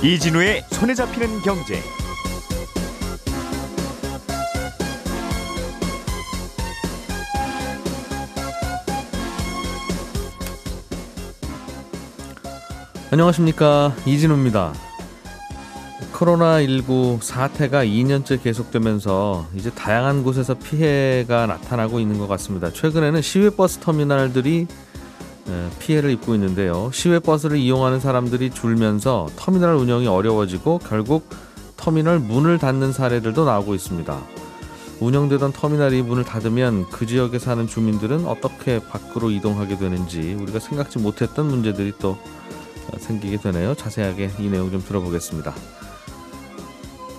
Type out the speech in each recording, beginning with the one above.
이진우의 손에 잡히는 경제. 안녕하십니까 이진우입니다. 코로나19 사태가 2년째 계속되면서 이제 다양한 곳에서 피해가 나타나고 있는 것 같습니다. 최근에는 시외버스 터미널들이 피해를 입고 있는데요. 시외버스를 이용하는 사람들이 줄면서 터미널 운영이 어려워지고 결국 터미널 문을 닫는 사례들도 나오고 있습니다. 운영되던 터미널이 문을 닫으면 그 지역에 사는 주민들은 어떻게 밖으로 이동하게 되는지 우리가 생각지 못했던 문제들이 또 생기게 되네요. 자세하게 이 내용 좀 들어보겠습니다.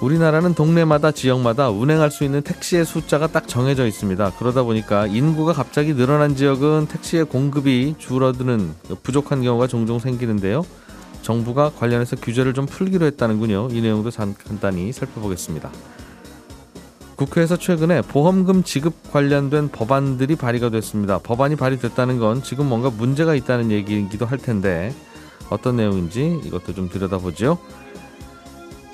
우리나라는 동네마다 지역마다 운행할 수 있는 택시의 숫자가 딱 정해져 있습니다. 그러다 보니까 인구가 갑자기 늘어난 지역은 택시의 공급이 줄어드는 부족한 경우가 종종 생기는데요. 정부가 관련해서 규제를 좀 풀기로 했다는군요. 이 내용도 간단히 살펴보겠습니다. 국회에서 최근에 보험금 지급 관련된 법안들이 발의가 됐습니다. 법안이 발의됐다는 건 지금 뭔가 문제가 있다는 얘기이기도 할 텐데 어떤 내용인지 이것도 좀 들여다보죠.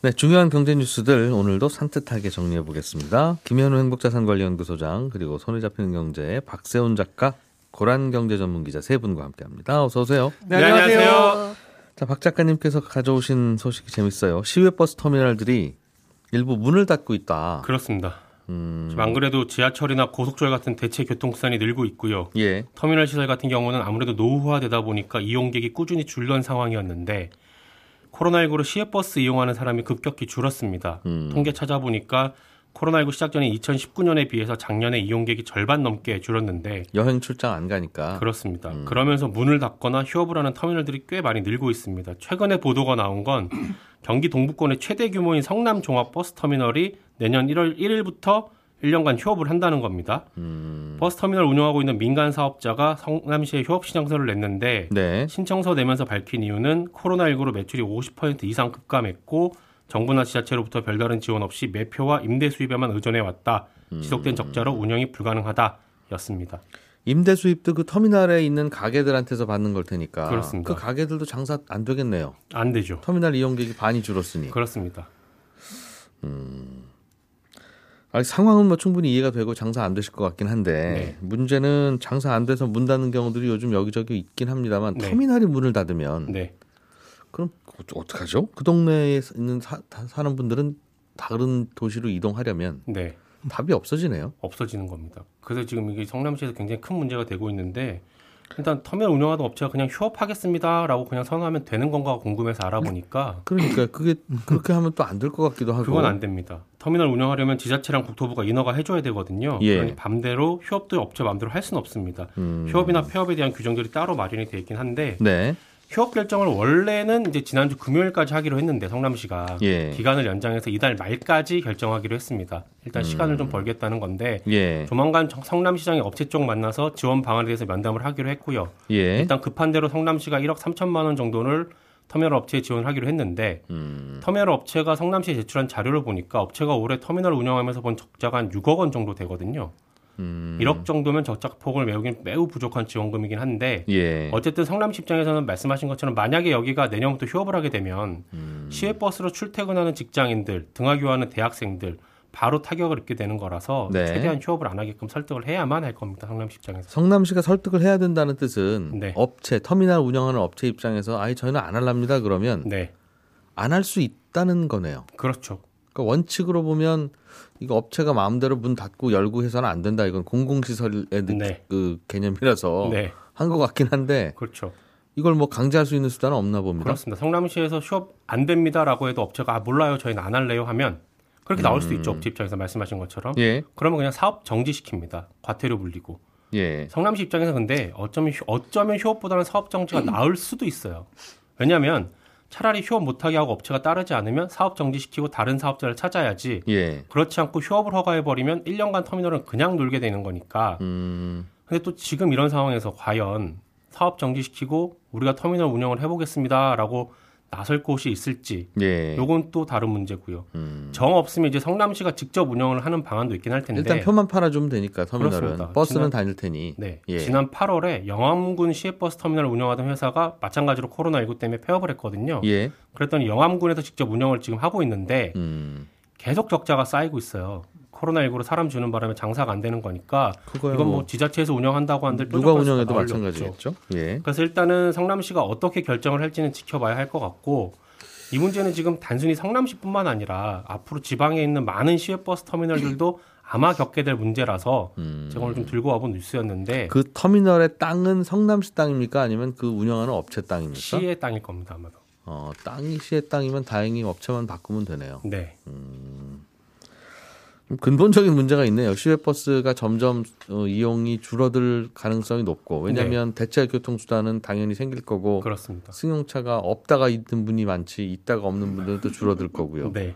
네, 중요한 경제 뉴스들 오늘도 산뜻하게 정리해 보겠습니다. 김현우 행복자산관리연구소장 그리고 손에 잡히는 경제의 박세훈 작가, 고란 경제 전문 기자 세 분과 함께합니다. 어서 오세요. 네, 안녕하세요. 자, 박 작가님께서 가져오신 소식이 재밌어요. 시외 버스 터미널들이 일부 문을 닫고 있다. 그렇습니다. 음... 안 그래도 지하철이나 고속철 같은 대체 교통수단이 늘고 있고요. 예. 터미널 시설 같은 경우는 아무래도 노후화되다 보니까 이용객이 꾸준히 줄던 상황이었는데 코로나19로 시외버스 이용하는 사람이 급격히 줄었습니다. 음. 통계 찾아보니까 코로나19 시작 전인 2019년에 비해서 작년에 이용객이 절반 넘게 줄었는데 여행 출장 안 가니까 그렇습니다. 음. 그러면서 문을 닫거나 휴업을 하는 터미널들이 꽤 많이 늘고 있습니다. 최근에 보도가 나온 건 경기 동부권의 최대 규모인 성남 종합버스 터미널이 내년 1월 1일부터 1년간 휴업을 한다는 겁니다. 음. 버스터미널 운영하고 있는 민간 사업자가 성남시에 휴업 신청서를 냈는데 네. 신청서 내면서 밝힌 이유는 코로나19로 매출이 50% 이상 급감했고 정부나 지자체로부터 별다른 지원 없이 매표와 임대 수입에만 의존해 왔다. 음. 지속된 적자로 운영이 불가능하다였습니다. 임대 수입도 그 터미널에 있는 가게들한테서 받는 걸 테니까 그렇습니다. 그 가게들도 장사 안 되겠네요. 안 되죠. 터미널 이용객이 반이 줄었으니. 그렇습니다. 음. 아니, 상황은 뭐 충분히 이해가 되고 장사 안 되실 것 같긴 한데 네. 문제는 장사 안 돼서 문 닫는 경우들이 요즘 여기저기 있긴 합니다만 네. 터미널이 문을 닫으면 네. 그럼 어떡하죠? 그 동네에 있는 사, 사는 분들은 다른 도시로 이동하려면 네. 답이 없어지네요. 없어지는 겁니다. 그래서 지금 이게 성남시에서 굉장히 큰 문제가 되고 있는데 일단 터미널 운영하던 업체가 그냥 휴업하겠습니다라고 그냥 선언하면 되는 건가 궁금해서 알아보니까 그러니까 그게 그렇게 하면 또 안 될 것 같기도 하고 그건 안 됩니다. 터미널 운영하려면 지자체랑 국토부가 인허가 해줘야 되거든요. 예. 그러니 밤대로 휴업도 업체 마음대로 할 수는 없습니다. 음. 휴업이나 폐업에 대한 규정들이 따로 마련이 되어 있긴 한데 네. 휴업 결정을 원래는 이제 지난주 금요일까지 하기로 했는데 성남시가 예. 기간을 연장해서 이달 말까지 결정하기로 했습니다. 일단 음. 시간을 좀 벌겠다는 건데 예. 조만간 성남시장이 업체 쪽 만나서 지원 방안에 대해서 면담을 하기로 했고요. 예. 일단 급한 대로 성남시가 1억 3천만 원 정도를 터미널 업체에 지원하기로 했는데 음. 터미널 업체가 성남시에 제출한 자료를 보니까 업체가 올해 터미널 운영하면서 본 적자가 한 6억 원 정도 되거든요. 음. 1억 정도면 적자폭을 메우긴 매우 부족한 지원금이긴 한데 예. 어쨌든 성남시 입장에서는 말씀하신 것처럼 만약에 여기가 내년부터 휴업을 하게 되면 음. 시외버스로 출퇴근하는 직장인들, 등하교하는 대학생들 바로 타격을 입게 되는 거라서 네. 최대한 휴업을 안 하게끔 설득을 해야만 할 겁니다. 성남시 입장에서. 성남시가 설득을 해야 된다는 뜻은 네. 업체, 터미널 운영하는 업체 입장에서 아예 저희는 안 할랍니다 그러면 네. 안할 수 있다는 거네요. 그렇죠. 그러니까 원칙으로 보면 이거 업체가 마음대로 문 닫고 열고 해서는 안 된다. 이건 공공시설의 네. 그 개념이라서 네. 한것 같긴 한데 그렇죠. 이걸 뭐 강제할 수 있는 수단은 없나 봅니다. 그렇습니다. 성남시에서 휴업 안 됩니다라고 해도 업체가 아, 몰라요. 저희는 안 할래요 하면 그렇게 나올 수도 음. 있죠. 업체 입장에서 말씀하신 것처럼. 예. 그러면 그냥 사업 정지시킵니다. 과태료 물리고. 예. 성남시 입장에서 근데 어쩌면 휴- 어쩌면 휴업보다는 사업 정지가 나을 수도 있어요. 왜냐하면 차라리 휴업 못하게 하고 업체가 따르지 않으면 사업 정지시키고 다른 사업자를 찾아야지 예. 그렇지 않고 휴업을 허가해버리면 1년간 터미널은 그냥 놀게 되는 거니까 음, 근데 또 지금 이런 상황에서 과연 사업 정지시키고 우리가 터미널 운영을 해보겠습니다라고 나설 곳이 있을지 예. 요건 또 다른 문제고요. 음. 정 없으면 이제 성남시가 직접 운영을 하는 방안도 있긴 할 텐데 일단 표만 팔아주면 되니까 터미널은 그렇습니다. 버스는 지난- 다닐 테니. 네. 예. 지난 8월에 영암군 시외버스 터미널을 운영하던 회사가 마찬가지로 코로나19 때문에 폐업을 했거든요. 예. 그랬더니 영암군에서 직접 운영을 지금 하고 있는데 음. 계속 적자가 쌓이고 있어요. 코로나19로 사람 주는 바람에 장사가 안 되는 거니까 이건 뭐 뭐 지자체에서 운영한다고 한들 누가 운영해도. 마찬가지겠죠. 예. 그래서 일단은 성남시가 어떻게 결정을 할지는 지켜봐야 할 것 같고 이 문제는 지금 단순히 성남시뿐만 아니라 앞으로 지방에 있는 많은 시외버스 터미널들도 아마 겪게 될 문제라서 음. 제가 오늘 좀 들고 와본 뉴스였는데 그 터미널의 땅은 성남시 땅입니까? 아니면 그 운영하는 업체 땅입니까? 시의 땅일 겁니다 아마도. 어, 땅이 시의 땅이면 다행히 업체만 바꾸면 되네요. 네. 좀 근본적인 문제가 있네요. 시외버스가 점점 어, 이용이 줄어들 가능성이 높고 왜냐하면 대체 교통수단은 당연히 생길 거고 그렇습니다. 승용차가 없다가 있는 분이 많지 있다가 없는 분들은 또 줄어들 거고요. 네.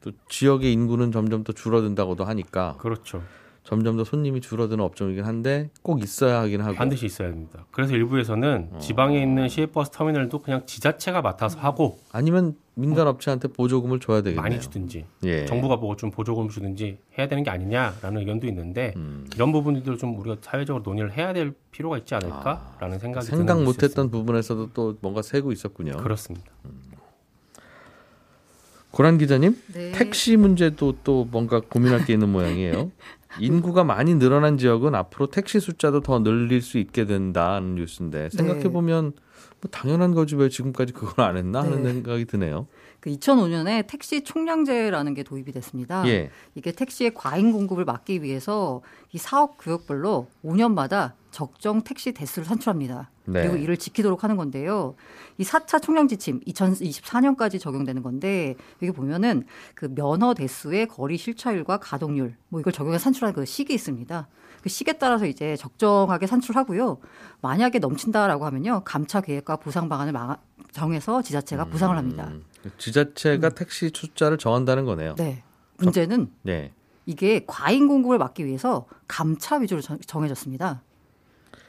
또 지역의 인구는 점점 더 줄어든다고도 하니까 그렇죠. 점점 더 손님이 줄어드는 업종이긴 한데 꼭 있어야 하긴 하고 반드시 있어야 됩니다. 그래서 일부에서는 어. 지방에 있는 시외버스 터미널도 그냥 지자체가 맡아서 하고 아니면 민간 업체한테 보조금을 줘야 되겠네요. 많이 주든지 예. 정부가 보고 좀 보조금 주든지 해야 되는 게 아니냐라는 의견도 있는데 음. 이런 부분들을 좀 우리가 사회적으로 논의를 해야 될 필요가 있지 않을까라는 생각이 드는 생각. 못했던 부분에서도 또 뭔가 새고 있었군요. 그렇습니다. 고란 기자님, 네. 택시 문제도 또 뭔가 고민할 게 있는 모양이에요. 인구가 많이 늘어난 지역은 앞으로 택시 숫자도 더 늘릴 수 있게 된다는 뉴스인데 생각해 보면 뭐 당연한 거지 왜 지금까지 그걸 안 했나 하는 네. 생각이 드네요. 그 2005년에 택시 총량제라는 게 도입이 됐습니다. 예, 이게 택시의 과잉 공급을 막기 위해서 이 사업 구역별로 5년마다 적정 택시 대수를 산출합니다. 네. 그리고 이를 지키도록 하는 건데요. 이 4차 총량 지침 2024년까지 적용되는 건데 여기 보면은 그 면허 대수의 거리 실차율과 가동률 뭐 이걸 적용해 산출하는 그 식이 있습니다. 그 식에 따라서 이제 적정하게 산출하고요. 만약에 넘친다라고 하면요. 감차 계획과 보상 방안을 마- 정해서 지자체가 보상을 합니다. 음, 지자체가 택시 숫자를 정한다는 거네요. 네. 문제는 네. 이게 과잉 공급을 막기 위해서 감차 위주로 정- 정해졌습니다.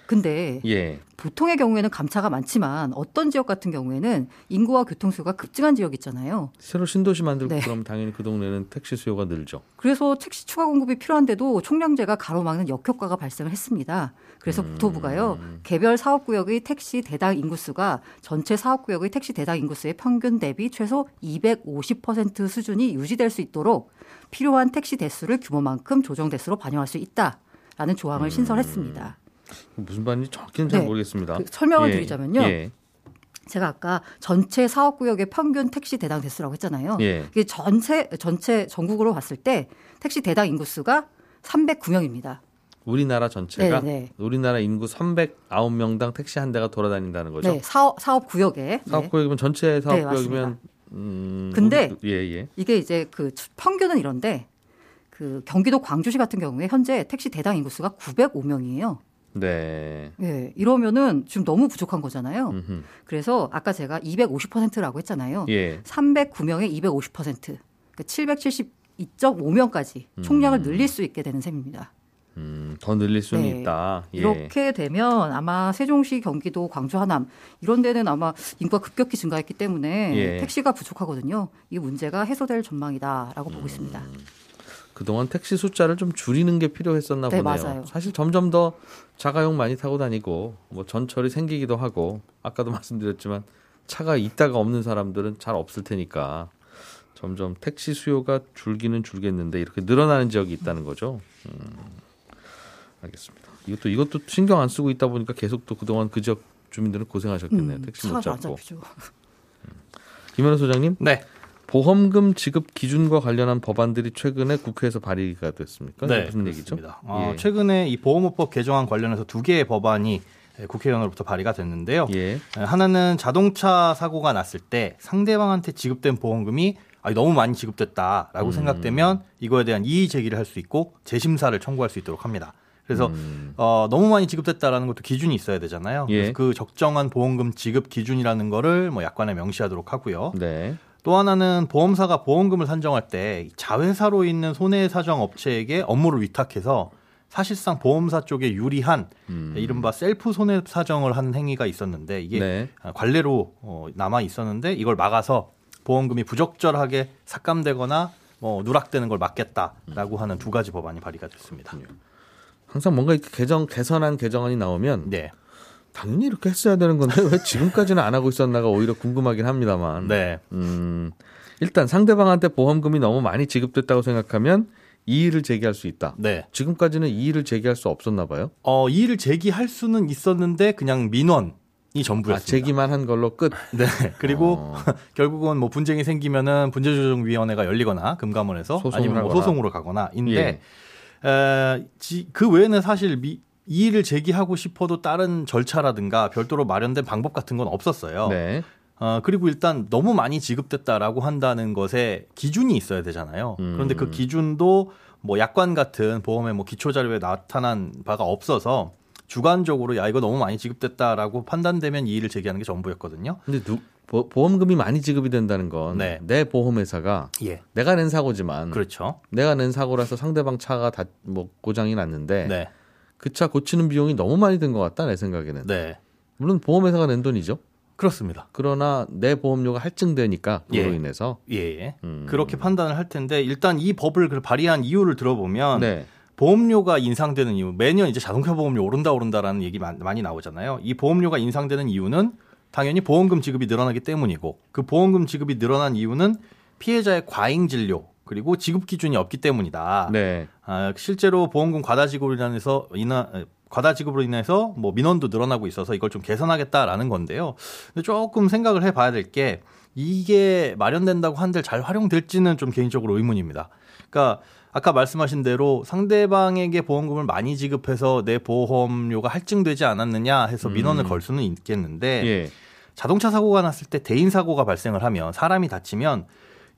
근데 예, 보통의 경우에는 감차가 많지만 어떤 지역 같은 경우에는 인구와 교통수요가 급증한 지역 있잖아요. 새로 신도시 만들고 네. 그러면 당연히 그 동네는 택시 수요가 늘죠. 그래서 택시 추가 공급이 필요한데도 총량제가 가로막는 역효과가 발생을 했습니다. 그래서 음. 국토부가요 개별 사업 구역의 택시 대당 인구수가 전체 사업 구역의 택시 대당 인구수의 평균 대비 최소 250% 수준이 유지될 수 있도록 필요한 택시 대수를 규모만큼 조정 대수로 반영할 수 있다라는 조항을 신설했습니다. 무슨 말인지 정확히는 잘 네. 모르겠습니다. 그 설명을 예, 드리자면요. 예, 제가 아까 전체 사업 구역의 평균 택시 대당 대수라고 했잖아요. 예. 이게 전체 전체 전국으로 봤을 때 택시 대당 인구수가 309명입니다. 우리나라 전체가 네, 네. 우리나라 인구 309명당 택시 한 대가 돌아다닌다는 거죠. 네, 사업 사업 구역에 네. 사업 구역이면 전체 사업구역이면 맞습니다. 음, 근데 우리- 예, 예. 이게 이제 그 추- 평균은 이런데 그 경기도 광주시 같은 경우에 현재 택시 대당 인구수가 905명이에요. 네. 예, 이러면은 지금 너무 부족한 거잖아요. 음흠. 그래서 아까 제가 250%라고 했잖아요. 예. 309명에 250%, 그러니까 772.5명까지 총량을 늘릴 수 있게 되는 셈입니다. 음, 더 늘릴 수는 네. 있다. 예. 이렇게 되면 아마 세종시, 경기도, 광주, 하남 이런 데는 아마 인구가 급격히 증가했기 때문에 예. 택시가 부족하거든요. 이 문제가 해소될 전망이다라고 보고 있습니다. 그동안 택시 숫자를 좀 줄이는 게 필요했었나 네, 보네요. 맞아요. 사실 점점 더 자가용 많이 타고 다니고 뭐 전철이 생기기도 하고 아까도 말씀드렸지만 차가 있다가 없는 사람들은 잘 없을 테니까 점점 택시 수요가 줄기는 줄겠는데 이렇게 늘어나는 지역이 있다는 거죠. 음, 알겠습니다. 이것도 이것도 신경 안 쓰고 있다 보니까 계속 또 그동안 그 지역 주민들은 고생하셨겠네요. 택시 못 음, 차가 안 잡고. 잡히죠. 김현우 소장님, 네. 보험금 지급 기준과 관련한 법안들이 최근에 국회에서 발의가 됐습니까? 이게 무슨 얘기죠? 어, 예. 최근에 이 보험업법 개정안 관련해서 두 개의 법안이 국회의원으로부터 발의가 됐는데요. 예. 하나는 자동차 사고가 났을 때 상대방한테 지급된 보험금이 아니, 너무 많이 지급됐다라고 음. 생각되면 이거에 대한 이의 제기를 할 수 있고 재심사를 청구할 수 있도록 합니다. 그래서 음. 어, 너무 많이 지급됐다라는 것도 기준이 있어야 되잖아요. 예. 그래서 그 적정한 보험금 지급 기준이라는 거를 뭐 약관에 명시하도록 하고요. 네. 또 하나는 보험사가 보험금을 산정할 때 자회사로 있는 손해 사정 업체에게 업무를 위탁해서 사실상 보험사 쪽에 유리한 음. 이른바 셀프 손해 사정을 하는 행위가 있었는데 이게 네. 관례로 어, 남아 있었는데 이걸 막아서 보험금이 부적절하게 삭감되거나 뭐 누락되는 걸 막겠다라고 하는 두 가지 법안이 발의가 됐습니다. 항상 뭔가 이렇게 개정 개선한 개정안이 나오면 네, 당연히 이렇게 했어야 되는 건데 왜 지금까지는 안 하고 있었나가 오히려 궁금하긴 합니다만. 네, 음, 일단 상대방한테 보험금이 너무 많이 지급됐다고 생각하면 이의를 제기할 수 있다. 네. 지금까지는 이의를 제기할 수 없었나 봐요. 어, 이의를 제기할 수는 있었는데 그냥 민원 이 전부였습니다. 아, 제기만 한 걸로 끝. 네. 그리고 어. 결국은 뭐 분쟁이 생기면은 분쟁조정위원회가 열리거나 금감원에서 아니면 뭐. 소송으로 가거나 인데 예. 에, 지, 그 외에는 사실 미, 이의를 제기하고 싶어도 다른 절차라든가 별도로 마련된 방법 같은 건 없었어요. 네. 어, 그리고 일단 너무 많이 지급됐다라고 한다는 것에 기준이 있어야 되잖아요. 음. 그런데 그 기준도 뭐 약관 같은 보험의 뭐 기초 자료에 나타난 바가 없어서 주관적으로 야 이거 너무 많이 지급됐다라고 판단되면 이의를 제기하는 게 전부였거든요. 근데 누, 보, 보험금이 많이 지급이 된다는 건내 네. 보험회사가 예. 내가 낸 사고지만 그렇죠. 내가 낸 사고라서 상대방 차가 다 뭐 고장이 났는데 네. 그 차 고치는 비용이 너무 많이 든 것 같다 내 생각에는. 네. 물론 보험회사가 낸 돈이죠. 그렇습니다. 그러나 내 보험료가 할증되니까 그로 예. 인해서 예. 예. 음. 그렇게 판단을 할 텐데 일단 이 법을 그 발의한 이유를 들어보면 네. 보험료가 인상되는 이유 매년 이제 자동차 보험료 오른다 오른다라는 얘기 많- 많이 나오잖아요. 이 보험료가 인상되는 이유는 당연히 보험금 지급이 늘어나기 때문이고 그 보험금 지급이 늘어난 이유는 피해자의 과잉 진료 그리고 지급 기준이 없기 때문이다. 네. 아, 실제로 보험금 과다 지급으로 인해서 인하 에, 과다 지급으로 인해서 뭐 민원도 늘어나고 있어서 이걸 좀 개선하겠다라는 건데요. 근데 조금 생각을 해봐야 될 게 이게 마련된다고 한들 잘 활용될지는 좀 개인적으로 의문입니다. 그러니까 아까 말씀하신 대로 상대방에게 보험금을 많이 지급해서 내 보험료가 할증되지 않았느냐 해서 민원을 음. 걸 수는 있겠는데 예. 자동차 사고가 났을 때 대인 사고가 발생을 하면 사람이 다치면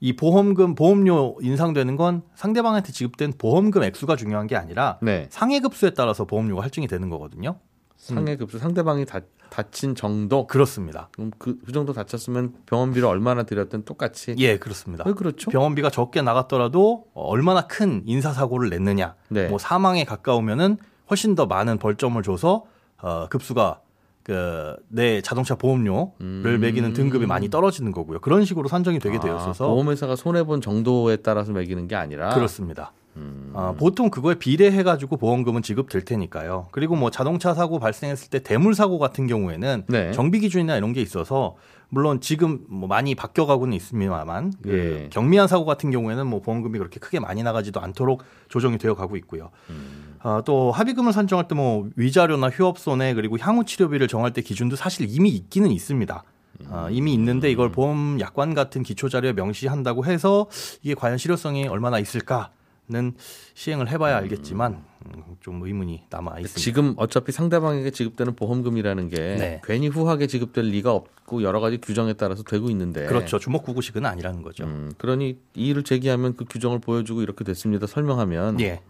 이 보험금 보험료 인상되는 건 상대방한테 지급된 보험금 액수가 중요한 게 아니라 네. 상해 급수에 따라서 보험료가 할증이 되는 거거든요. 상해 급수 상대방이 다, 다친 정도 그렇습니다. 그럼 그, 그 정도 다쳤으면 병원비를 얼마나 들였든 똑같이 예, 그렇습니다. 왜 그렇죠? 병원비가 적게 나갔더라도 어, 얼마나 큰 인사 사고를 냈느냐, 네. 뭐 사망에 가까우면은 훨씬 더 많은 벌점을 줘서 어, 급수가 그 내 자동차 보험료를 음. 매기는 등급이 많이 떨어지는 거고요. 그런 식으로 산정이 되게 되었어서 아, 보험회사가 손해 본 정도에 따라서 매기는 게 아니라 그렇습니다. 음. 아, 보통 그거에 비례해 가지고 보험금은 지급될 테니까요. 그리고 뭐 자동차 사고 발생했을 때 대물 사고 같은 경우에는 네. 정비 기준이나 이런 게 있어서 물론 지금 뭐 많이 바뀌어가고는 있습니다만 그 예. 경미한 사고 같은 경우에는 뭐 보험금이 그렇게 크게 많이 나가지도 않도록 조정이 되어 가고 있고요. 음. 아, 또 합의금을 산정할 때 뭐 위자료나 휴업 손해 그리고 향후 치료비를 정할 때 기준도 사실 이미 있기는 있습니다. 아, 이미 있는데 이걸 보험 약관 같은 기초 자료에 명시한다고 해서 이게 과연 실효성이 얼마나 있을까는 시행을 해봐야 알겠지만 음, 좀 의문이 남아 있습니다. 지금 어차피 상대방에게 지급되는 보험금이라는 게 네. 괜히 후하게 지급될 리가 없고 여러 가지 규정에 따라서 되고 있는데 그렇죠. 주먹구구식은 아니라는 거죠. 음, 그러니 이의를 제기하면 그 규정을 보여주고 이렇게 됐습니다. 설명하면 예.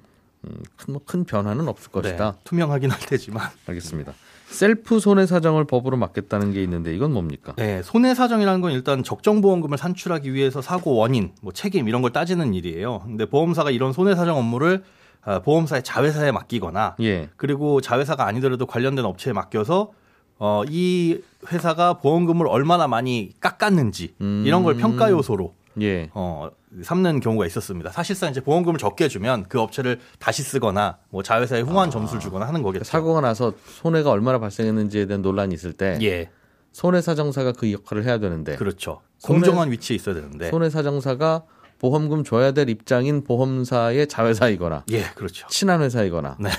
큰, 뭐 큰 변화는 없을 것이다. 네, 투명하긴 할 테지만 알겠습니다. 셀프 손해 사정을 법으로 막겠다는 게 있는데 이건 뭡니까? 네, 손해 사정이라는 건 일단 적정 보험금을 산출하기 위해서 사고 원인, 뭐 책임 이런 걸 따지는 일이에요. 근데 보험사가 이런 손해 사정 업무를 아, 보험사의 자회사에 맡기거나 예. 그리고 자회사가 아니더라도 관련된 업체에 맡겨서 어, 이 회사가 보험금을 얼마나 많이 깎았는지 이런 걸 음. 평가 요소로 예. 어, 삼는 경우가 있었습니다. 사실상 이제 보험금을 적게 주면 그 업체를 다시 쓰거나 뭐 자회사에 후한 점수를 주거나 하는 거겠죠. 사고가 나서 손해가 얼마나 발생했는지에 대한 논란이 있을 때 예, 손해 사 정사가 그 역할을 해야 되는데 그렇죠. 손해- 공정한 위치에 있어야 되는데. 손해 사 정사가 보험금 줘야 될 입장인 보험사의 자회사이거나 예, 그렇죠. 친한 회사이거나 네.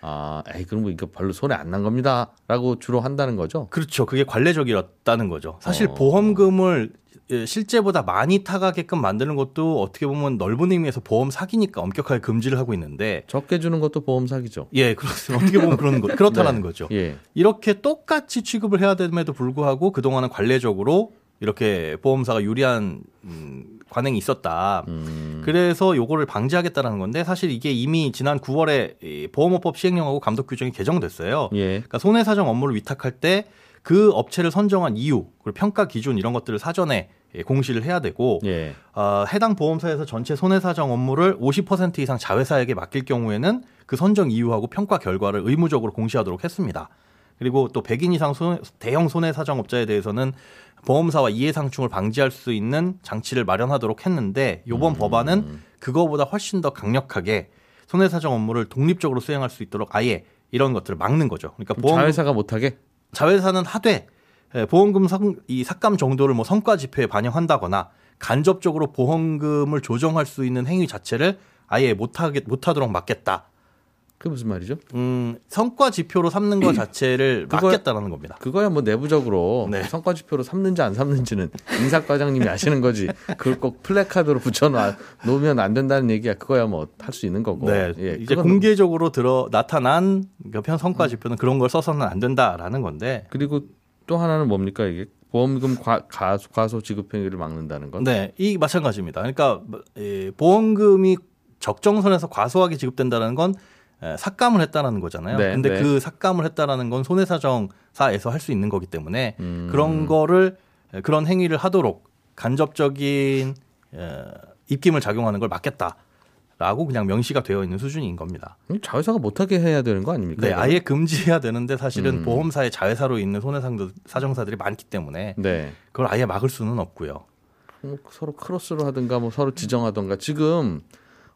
아, 에이 그럼 뭐 이거 별로 손해 안 난 겁니다라고 주로 한다는 거죠. 그렇죠. 그게 관례적이었다는 거죠. 사실 어. 보험금을 예, 실제보다 많이 타가게끔 만드는 것도 어떻게 보면 넓은 의미에서 보험 사기니까 엄격하게 금지를 하고 있는데 적게 주는 것도 보험 사기죠. 예, 그렇습니다. 어떻게 보면 그런 거 그렇다라는 네. 거죠. 예. 이렇게 똑같이 취급을 해야 됨에도 불구하고 그동안은 관례적으로 이렇게 보험사가 유리한 음, 관행이 있었다. 음. 그래서 요거를 방지하겠다라는 건데 사실 이게 이미 지난 9월에 이 보험업법 시행령하고 감독 규정이 개정됐어요. 예. 그러니까 손해사정 업무를 위탁할 때 그 업체를 선정한 이유 그리고 평가 기준 이런 것들을 사전에 예, 공시를 해야 되고 예. 어, 해당 보험사에서 전체 손해 사정 업무를 50% 이상 자회사에게 맡길 경우에는 그 선정 이유하고 평가 결과를 의무적으로 공시하도록 했습니다. 그리고 또 100인 이상 손해- 대형 손해 사정업자에 대해서는 보험사와 이해상충을 방지할 수 있는 장치를 마련하도록 했는데 이번 법안은 그거보다 훨씬 더 강력하게 손해 사정 업무를 독립적으로 수행할 수 있도록 아예 이런 것들을 막는 거죠. 그러니까 보험 자회사가 못하게 자회사는 하되 예, 보험금 성, 이 삭감 정도를 뭐 성과 지표에 반영한다거나 간접적으로 보험금을 조정할 수 있는 행위 자체를 아예 못하게 못하도록 막겠다. 그게 무슨 말이죠? 음, 성과 지표로 삼는 것 자체를 막겠다라는 겁니다. 그거야 뭐 내부적으로 네. 성과 지표로 삼는지 안 삼는지는 인사 과장님이 아시는 거지. 그걸 꼭 플래카드로 붙여놔 놓으면 안 된다는 얘기야. 그거야 뭐 할 수 있는 거고. 네, 예, 이제 공개적으로 들어 나타난 그편 성과 지표는 그런 걸 써서는 안 된다라는 건데. 그리고 또 하나는 뭡니까 이게 보험금 과, 가, 과소 지급 행위를 막는다는 건. 네, 이 마찬가지입니다. 그러니까 예, 보험금이 적정선에서 과소하게 지급된다는 건 에, 삭감을 했다라는 거잖아요. 네, 근데 네. 그 삭감을 했다라는 건 손해사정사에서 할 수 있는 거기 때문에 음. 그런 거를 에, 그런 행위를 하도록 간접적인 에, 입김을 작용하는 걸 막겠다 라고 그냥 명시가 되어 있는 수준인 겁니다. 자회사가 못하게 해야 되는 거 아닙니까? 네? 아예 금지해야 되는데 사실은 음. 보험사의 자회사로 있는 손해사정사들이 많기 때문에 네. 그걸 아예 막을 수는 없고요. 뭐 서로 크로스로 하든가 뭐 서로 지정하든가 지금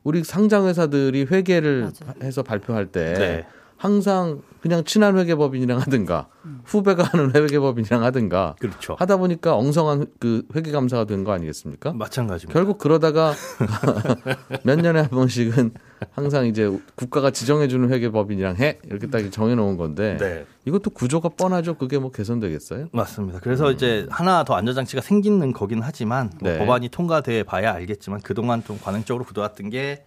우리 상장 회사들이 회계를 맞아요. 해서 발표할 때 네. 항상 그냥 친한 회계법인이랑 하든가 후배가 하는 회계법인이랑 하든가 그렇죠. 하다 보니까 엉성한 그 회계 감사가 된 거 아니겠습니까? 마찬가지입니다. 결국 그러다가 몇 년에 한 번씩은 항상 이제 국가가 지정해 주는 회계법인이랑 해 이렇게 딱 정해 놓은 건데 네. 이것도 구조가 뻔하죠. 그게 뭐 개선되겠어요? 맞습니다. 그래서 이제 하나 더 안전 장치가 생기는 거긴 하지만 뭐 네. 법안이 통과돼 봐야 알겠지만 그동안 좀 관행적으로 굳어왔던 게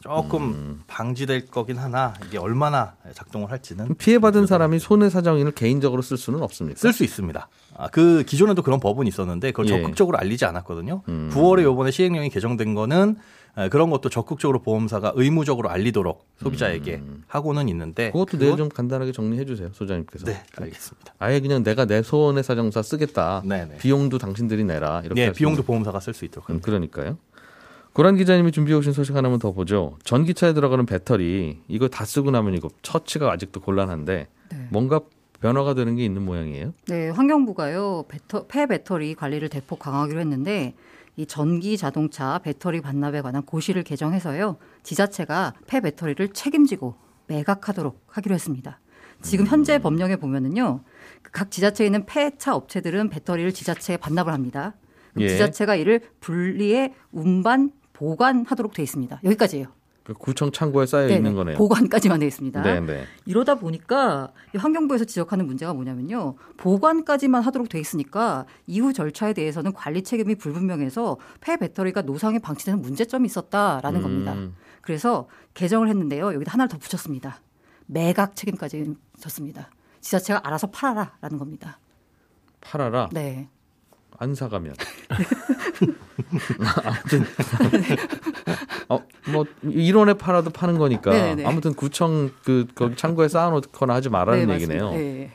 조금 음. 방지될 거긴 하나 이게 얼마나 작동을 할지는 피해받은 사람이 손해사정인을 개인적으로 쓸 수는 없습니까? 쓸 수 있습니다. 아, 그 기존에도 그런 법은 있었는데 그걸 예. 적극적으로 알리지 않았거든요. 음. 9월에 요번에 시행령이 개정된 거는 에, 그런 것도 적극적으로 보험사가 의무적으로 알리도록 소비자에게 하고는 있는데 음. 그것도 내일 좀 간단하게 정리해 주세요, 소장님께서. 네, 알겠습니다. 아예 그냥 내가 내 손해사정사 쓰겠다. 네네. 비용도 당신들이 내라. 이렇게 네, 비용도 보험사가 쓸 수 있도록 음. 그러니까요. 고란 기자님이 준비해 오신 소식 하나만 더 보죠. 전기차에 들어가는 배터리 이거 다 쓰고 나면 이거 처치가 아직도 곤란한데 네. 뭔가 변화가 되는 게 있는 모양이에요. 네, 환경부가요 배터, 폐 배터리 관리를 대폭 강화하기로 했는데 이 전기 자동차 배터리 반납에 관한 고시를 개정해서요 지자체가 폐 배터리를 책임지고 매각하도록 하기로 했습니다. 지금 현재 법령에 보면은요 그각 지자체에 있는 폐차 업체들은 배터리를 지자체에 반납을 합니다. 예. 지자체가 이를 분리해 운반 보관하도록 돼 있습니다. 여기까지예요. 그 구청 창고에 쌓여 네, 있는 네. 거네요. 보관까지만 돼 있습니다. 네, 네. 이러다 보니까 이 환경부에서 지적하는 문제가 뭐냐면요. 보관까지만 하도록 돼 있으니까 이후 절차에 대해서는 관리 책임이 불분명해서 폐 배터리가 노상에 방치되는 문제점이 있었다라는 겁니다. 음. 그래서 개정을 했는데요. 여기다 하나를 더 붙였습니다. 매각 책임까지 졌습니다. 지자체가 알아서 팔아라라는 겁니다. 팔아라. 네. 안 사가면. 아무튼 어, 뭐 1원에 팔아도 파는 거니까 네네네. 아무튼 구청 그 거기 창고에 쌓아놓거나 하지 말라는 네, 얘기네요. 네.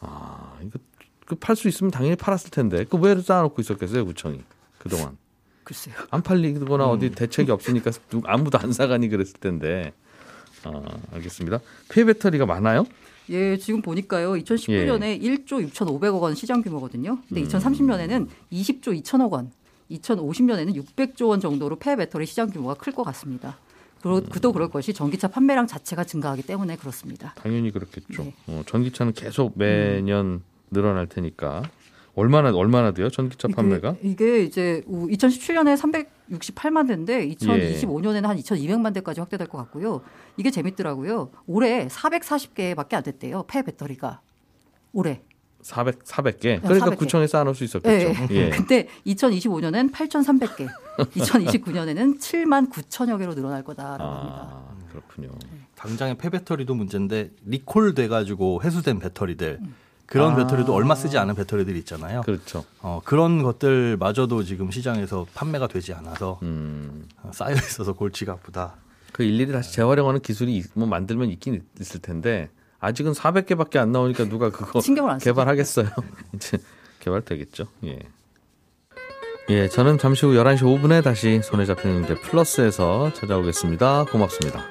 아 이거 그 팔 수 있으면 당연히 팔았을 텐데 그 왜 쌓아놓고 있었겠어요 구청이 그동안 글쎄요. 안 팔리거나 어디 음. 대책이 없으니까 누- 아무도 안 사가니 그랬을 텐데. 아 알겠습니다. 폐 배터리가 많아요? 예, 지금 보니까요. 2019년에 1조 6,500억 원 시장 규모거든요. 근데 2030년에는 20조 2천억 원, 2050년에는 600조 원 정도로 폐 배터리 시장 규모가 클 것 같습니다. 그러, 그도 그럴 것이 전기차 판매량 자체가 증가하기 때문에 그렇습니다. 당연히 그렇겠죠. 네. 어, 전기차는 계속 매년 늘어날 테니까 얼마나 얼마나 돼요 전기차 판매가? 이게, 이게 이제 2017년에 368만 대인데 2025년에는 한 2,200만 대까지 확대될 것 같고요. 이게 재밌더라고요. 올해 440개밖에 안 됐대요. 폐 배터리가 올해. 400 400개. 그러니까 400 개. 구청에 쌓아놓을 수 있었겠죠. 예. 예. 근데 2025년엔 8,300개, 2029년에는 7만 9천여 개로 늘어날 거다라고 합니다. 아 그렇군요. 당장의 폐배터리도 문제인데 리콜 돼가지고 회수된 배터리들 그런 아. 배터리도 얼마 쓰지 않은 배터리들이 있잖아요. 그렇죠. 어, 그런 것들마저도 지금 시장에서 판매가 되지 않아서 음. 어, 쌓여 있어서 골치가 아프다. 그 일일이 다시 재활용하는 기술이 있- 뭐 만들면 있긴 있을 텐데 아직은 400개밖에 안 나오니까 누가 그거 신경을 안 쓰죠. 개발하겠어요. 이제 개발되겠죠. 예. 예, 저는 잠시 후 11시 5분에 다시 손에 잡히는 경제 플러스에서 찾아오겠습니다. 고맙습니다.